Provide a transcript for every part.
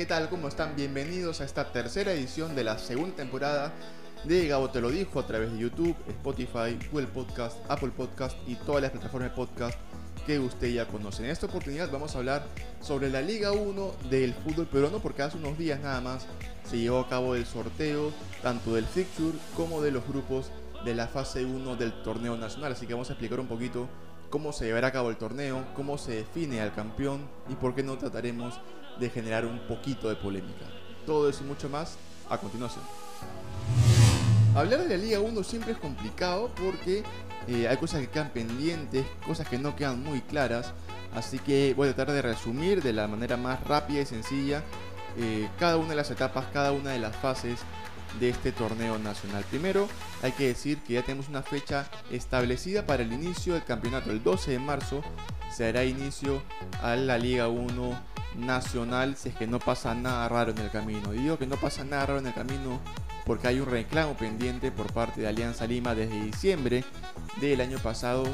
¿qué tal? ¿Cómo están? Bienvenidos a esta tercera edición de la segunda temporada de Gabo Te Lo Dijo a través de YouTube, Spotify, Google Podcast, Apple Podcast y todas las plataformas de podcast que usted ya conoce. En esta oportunidad vamos a hablar sobre la Liga 1 del fútbol peruano porque hace unos días nada más se llevó a cabo el sorteo tanto del fixture como de los grupos de la fase 1 del torneo nacional. Así que vamos a explicar un poquito cómo se llevará a cabo el torneo, cómo se define al campeón y por qué no trataremos de generar un poquito de polémica. Todo eso y mucho más a continuación. Hablar de la Liga 1 siempre es complicado porque eh, hay cosas que quedan pendientes, cosas que no quedan muy claras, así que voy a tratar de resumir de la manera más rápida y sencilla eh, cada una de las etapas, cada una de las fases de este torneo nacional. Primero, hay que decir que ya tenemos una fecha establecida para el inicio del campeonato. El 12 de marzo se hará inicio a la Liga 1 nacional si es que no pasa nada raro en el camino. Digo que no pasa nada raro en el camino porque hay un reclamo pendiente por parte de Alianza Lima desde diciembre del año pasado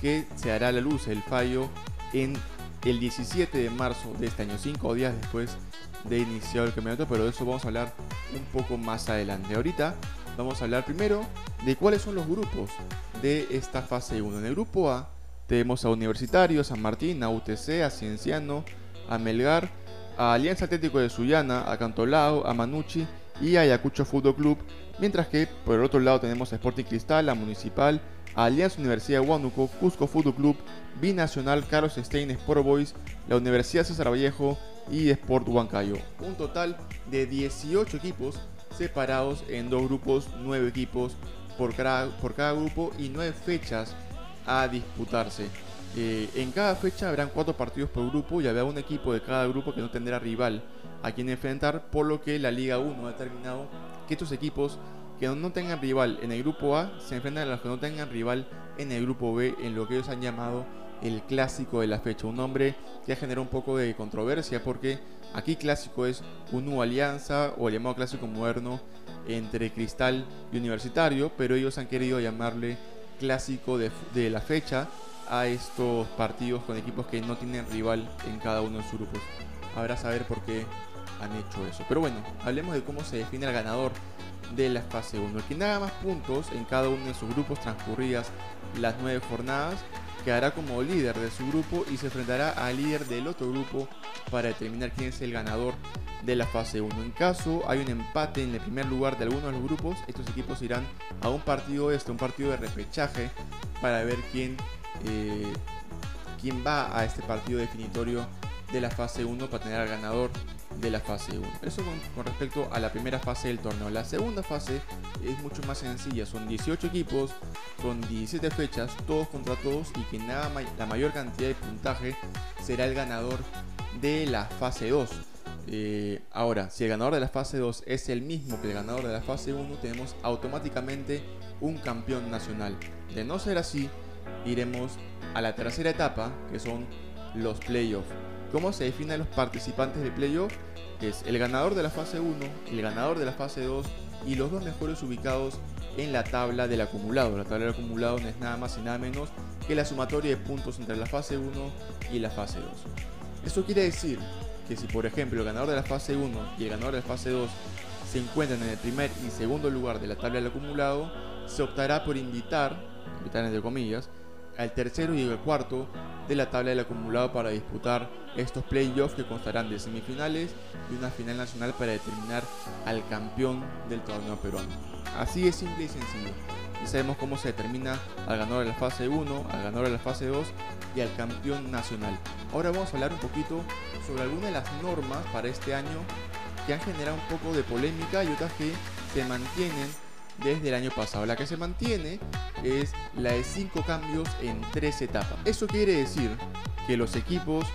que se hará la luz el fallo en el 17 de marzo de este año, cinco días después de iniciar el campeonato, pero de eso vamos a hablar un poco más adelante. Ahorita vamos a hablar primero de cuáles son los grupos de esta fase 1. En el grupo A tenemos a Universitario, San Martín, a UTC, a Cienciano, a Melgar, a Alianza Atlético de Sullana, a Cantolao, a Manucci y a Ayacucho Fútbol Club, mientras que por el otro lado tenemos a Sporting Cristal, a Municipal, a Alianza Universidad de Huánuco, Cusco Fútbol Club, Binacional, Carlos Stein, Sport Boys, la Universidad César Vallejo y Sport Huancayo. Un total de 18 equipos separados en dos grupos, 9 equipos por cada, por cada grupo y 9 fechas a disputarse. Eh, en cada fecha habrán 4 partidos por grupo y habrá un equipo de cada grupo que no tendrá rival a quien enfrentar, por lo que la Liga 1 ha determinado que estos equipos que no tengan rival en el grupo A se enfrentan a los que no tengan rival en el grupo B en lo que ellos han llamado el clásico de la fecha. Un nombre que ha un poco de controversia porque aquí clásico es un nuevo alianza o el llamado clásico moderno entre Cristal y Universitario, pero ellos han querido llamarle clásico de, de la fecha a estos partidos con equipos que no tienen rival en cada uno de sus grupos. Habrá saber por qué han hecho eso. Pero bueno, hablemos de cómo se define el ganador de la fase 1. El que nada más puntos en cada uno de sus grupos transcurridas las nueve jornadas quedará como líder de su grupo y se enfrentará al líder del otro grupo para determinar quién es el ganador de la fase 1. En caso hay un empate en el primer lugar de alguno de los grupos, estos equipos irán a un partido este, un partido de repechaje para ver quién, eh, quién va a este partido definitorio de la fase 1 para tener al ganador de la fase 1. Eso con, respecto a la primera fase del torneo. La segunda fase es mucho más sencilla. Son 18 equipos, son 17 fechas, todos contra todos y que nada la mayor cantidad de puntaje será el ganador de la fase 2. Eh, ahora, si el ganador de la fase 2 es el mismo que el ganador de la fase 1, tenemos automáticamente un campeón nacional. De no ser así, iremos a la tercera etapa, que son los playoffs. ¿Cómo se definen los participantes de playoff? Es el ganador de la fase 1, el ganador de la fase 2 y los dos mejores ubicados en la tabla del acumulado. La tabla del acumulado no es nada más y nada menos que la sumatoria de puntos entre la fase 1 y la fase 2. Eso quiere decir que si por ejemplo el ganador de la fase 1 y el ganador de la fase 2 se encuentran en el primer y segundo lugar de la tabla del acumulado, se optará por invitar, invitar entre comillas, al tercero y el cuarto de la tabla del acumulado para disputar estos playoffs que constarán de semifinales y una final nacional para determinar al campeón del torneo peruano. Así es simple y sencillo. Y sabemos cómo se determina al ganador de la fase 1, al ganador de la fase 2 y al campeón nacional. Ahora vamos a hablar un poquito sobre algunas de las normas para este año que han generado un poco de polémica y otras que se mantienen desde el año pasado. La que se mantiene es la de 5 cambios en 3 etapas. Eso quiere decir que los equipos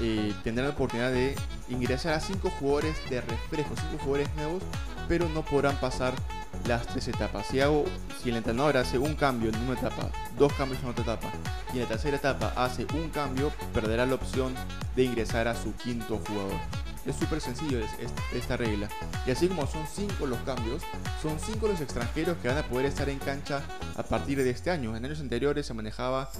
eh, tendrán la oportunidad de ingresar a 5 jugadores de refresco, 5 jugadores nuevos, pero no podrán pasar las 3 etapas. Si, hago, si el entrenador hace un cambio en una etapa, dos cambios en otra etapa, y en la tercera etapa hace un cambio, perderá la opción de ingresar a su quinto jugador. Es súper sencillo esta regla. Y así como son 5 los cambios, son 5 los extranjeros que van a poder estar en cancha a partir de este año. En años anteriores se manejaba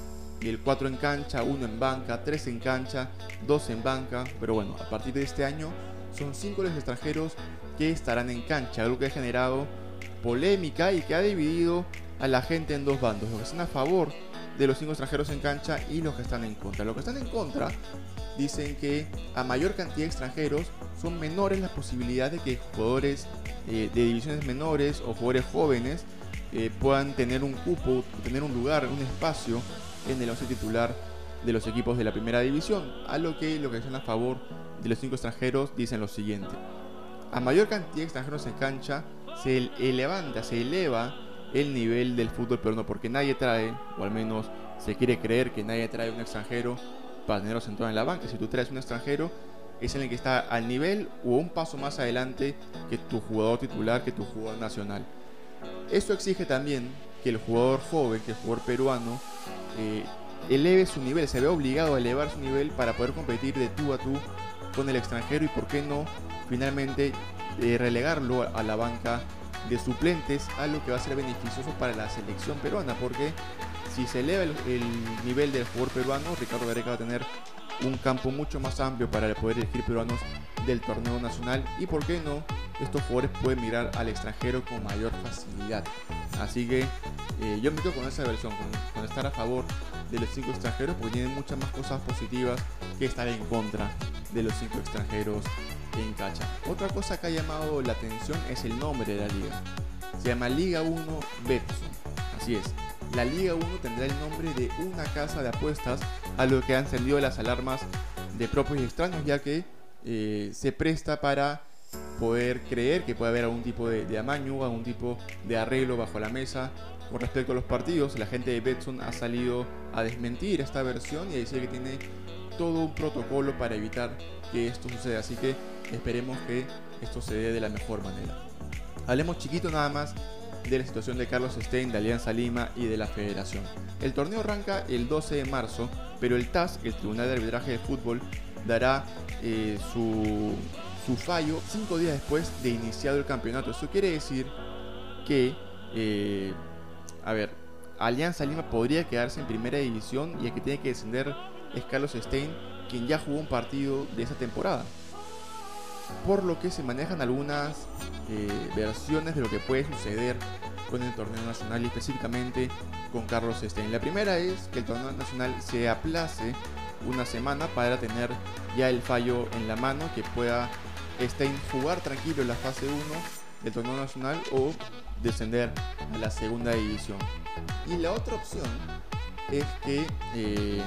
el 4 en cancha, 1 en banca, 3 en cancha, 2 en banca. Pero bueno, a partir de este año son cinco los extranjeros que estarán en cancha, algo que ha generado polémica y que ha dividido a la gente en dos bandos, los que están a favor de los cinco extranjeros en cancha y los que están en contra. Los que están en contra dicen que a mayor cantidad de extranjeros son menores las posibilidades de que jugadores eh, de divisiones menores o jugadores jóvenes eh, puedan tener un cupo, tener un lugar, un espacio en el once titular de los equipos de la primera división, a lo que lo que están a favor de los cinco extranjeros dicen lo siguiente. A mayor cantidad de extranjeros en cancha, se levanta, se eleva el nivel del fútbol peruano porque nadie trae, o al menos se quiere creer que nadie trae un extranjero para tenerlo sentado en la banca. Si tú traes un extranjero, es el que está al nivel o un paso más adelante que tu jugador titular, que tu jugador nacional. Esto exige también que el jugador joven, que el jugador peruano, eh, eleve su nivel, se ve obligado a elevar su nivel para poder competir de tú a tú con el extranjero y por qué no finalmente eh, relegarlo a la banca de suplentes, algo que va a ser beneficioso para la selección peruana, porque si se eleva el, nivel del jugador peruano, Ricardo Gareca va a tener un campo mucho más amplio para poder elegir peruanos del torneo nacional y por qué no, estos jugadores pueden mirar al extranjero con mayor facilidad. Así que eh, yo me quedo con esa versión, con, estar a favor de los cinco extranjeros, porque tienen muchas más cosas positivas que estar en contra de los cinco extranjeros en Cacha. Otra cosa que ha llamado la atención es el nombre de la liga. Se llama Liga 1 Betson. Así es. La Liga 1 tendrá el nombre de una casa de apuestas a lo que han encendido las alarmas de propios y extraños, ya que eh, se presta para poder creer que puede haber algún tipo de, de, amaño, algún tipo de arreglo bajo la mesa con respecto a los partidos. La gente de Betson ha salido a desmentir esta versión y a decir que tiene todo un protocolo para evitar que esto suceda. Así que esperemos que esto se dé de la mejor manera. Hablemos chiquito nada más de la situación de Carlos Stein, de Alianza Lima y de la Federación. El torneo arranca el 12 de marzo, pero el TAS, el Tribunal de Arbitraje de Fútbol, dará eh, su, su, fallo cinco días después de iniciado el campeonato. Eso quiere decir que, eh, a ver, Alianza Lima podría quedarse en primera división y el que tiene que descender es Carlos Stein, quien ya jugó un partido de esa temporada. Por lo que se manejan algunas eh, versiones de lo que puede suceder con el torneo nacional y específicamente con Carlos Stein. La primera es que el torneo nacional se aplace una semana para tener ya el fallo en la mano, que pueda Stein jugar tranquilo en la fase 1 del torneo nacional o descender a la segunda división. Y la otra opción es que eh,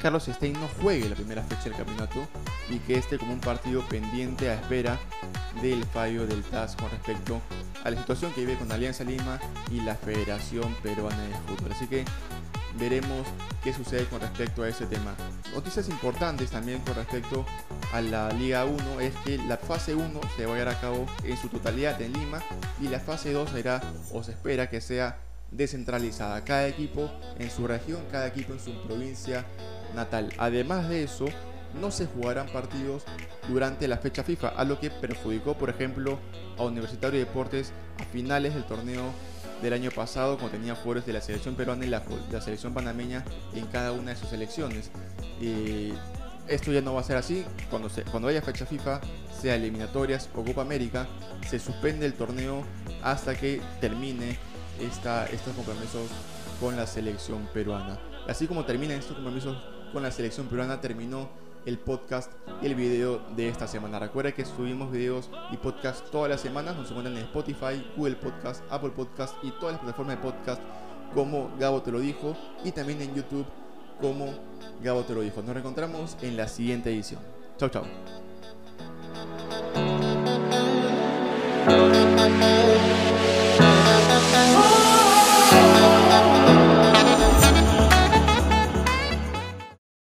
Carlos Stein no juegue la primera fecha del campeonato y que esté como un partido pendiente a espera del fallo del TAS con respecto a la situación que vive con Alianza Lima y la Federación Peruana de Fútbol. Así que veremos qué sucede con respecto a ese tema. Noticias importantes también con respecto a la Liga 1 es que la fase 1 se va a llevar a cabo en su totalidad en Lima y la fase 2 será o se espera que sea descentralizada. Cada equipo en su región, cada equipo en su provincia natal. Además de eso, no se jugarán partidos durante la fecha FIFA, a lo que perjudicó, por ejemplo, a Universitario de Deportes a finales del torneo del año pasado, cuando tenía jugadores de la selección peruana y la, selección panameña en cada una de sus selecciones. esto ya no va a ser así. Cuando, cuando haya fecha FIFA, sea eliminatorias o Copa América, se suspende el torneo hasta que termine estos compromisos con la selección peruana. Así como terminan estos compromisos con la selección peruana, terminó el podcast y el video de esta semana. Recuerda que subimos videos y podcasts todas las semanas. Nos encuentran en Spotify, Google Podcast, Apple Podcast y todas las plataformas de podcast como Gabo te lo dijo y también en YouTube como Gabo te lo dijo. Nos reencontramos en la siguiente edición. Chao, chao.